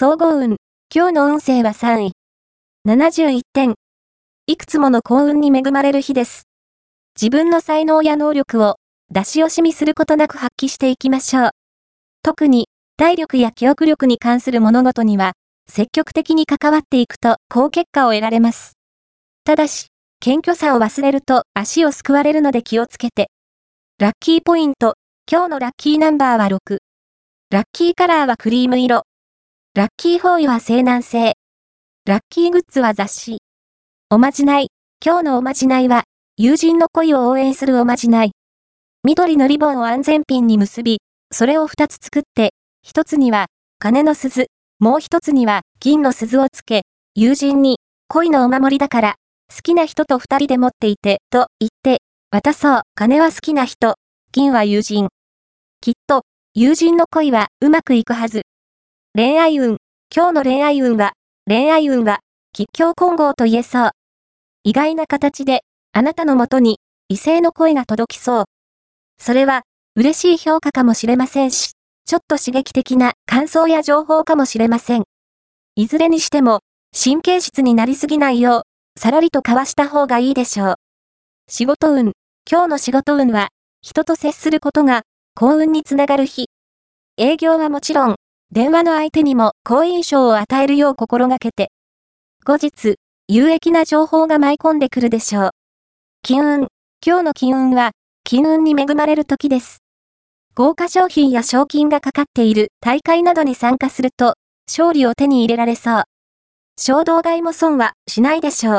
総合運。今日の運勢は3位。71点。いくつもの幸運に恵まれる日です。自分の才能や能力を出し惜しみすることなく発揮していきましょう。特に、体力や記憶力に関する物事には、積極的に関わっていくと高結果を得られます。ただし、謙虚さを忘れると足をすくわれるので気をつけて。ラッキーポイント。今日のラッキーナンバーは6。ラッキーカラーはクリーム色。ラッキーフォーイは西南西。ラッキーグッズは雑誌。おまじない。今日のおまじないは、友人の恋を応援するおまじない。緑のリボンを安全ピンに結び、それを2つ作って、1つには、金の鈴、もう1つには、銀の鈴をつけ、友人に、恋のお守りだから、好きな人と2人で持っていて、と言って、渡そう、金は好きな人、銀は友人。きっと、友人の恋はうまくいくはず。恋愛運。今日の恋愛運は、恋愛運は、吉祥混合と言えそう。意外な形で、あなたのもとに、異性の声が届きそう。それは、嬉しい評価かもしれませんし、ちょっと刺激的な感想や情報かもしれません。いずれにしても、神経質になりすぎないよう、さらりと交わした方がいいでしょう。仕事運。今日の仕事運は、人と接することが幸運につながる日。営業はもちろん、電話の相手にも好印象を与えるよう心がけて。後日、有益な情報が舞い込んでくるでしょう。金運。今日の金運は、金運に恵まれる時です。豪華商品や賞金がかかっている大会などに参加すると、勝利を手に入れられそう。衝動買いも損はしないでしょう。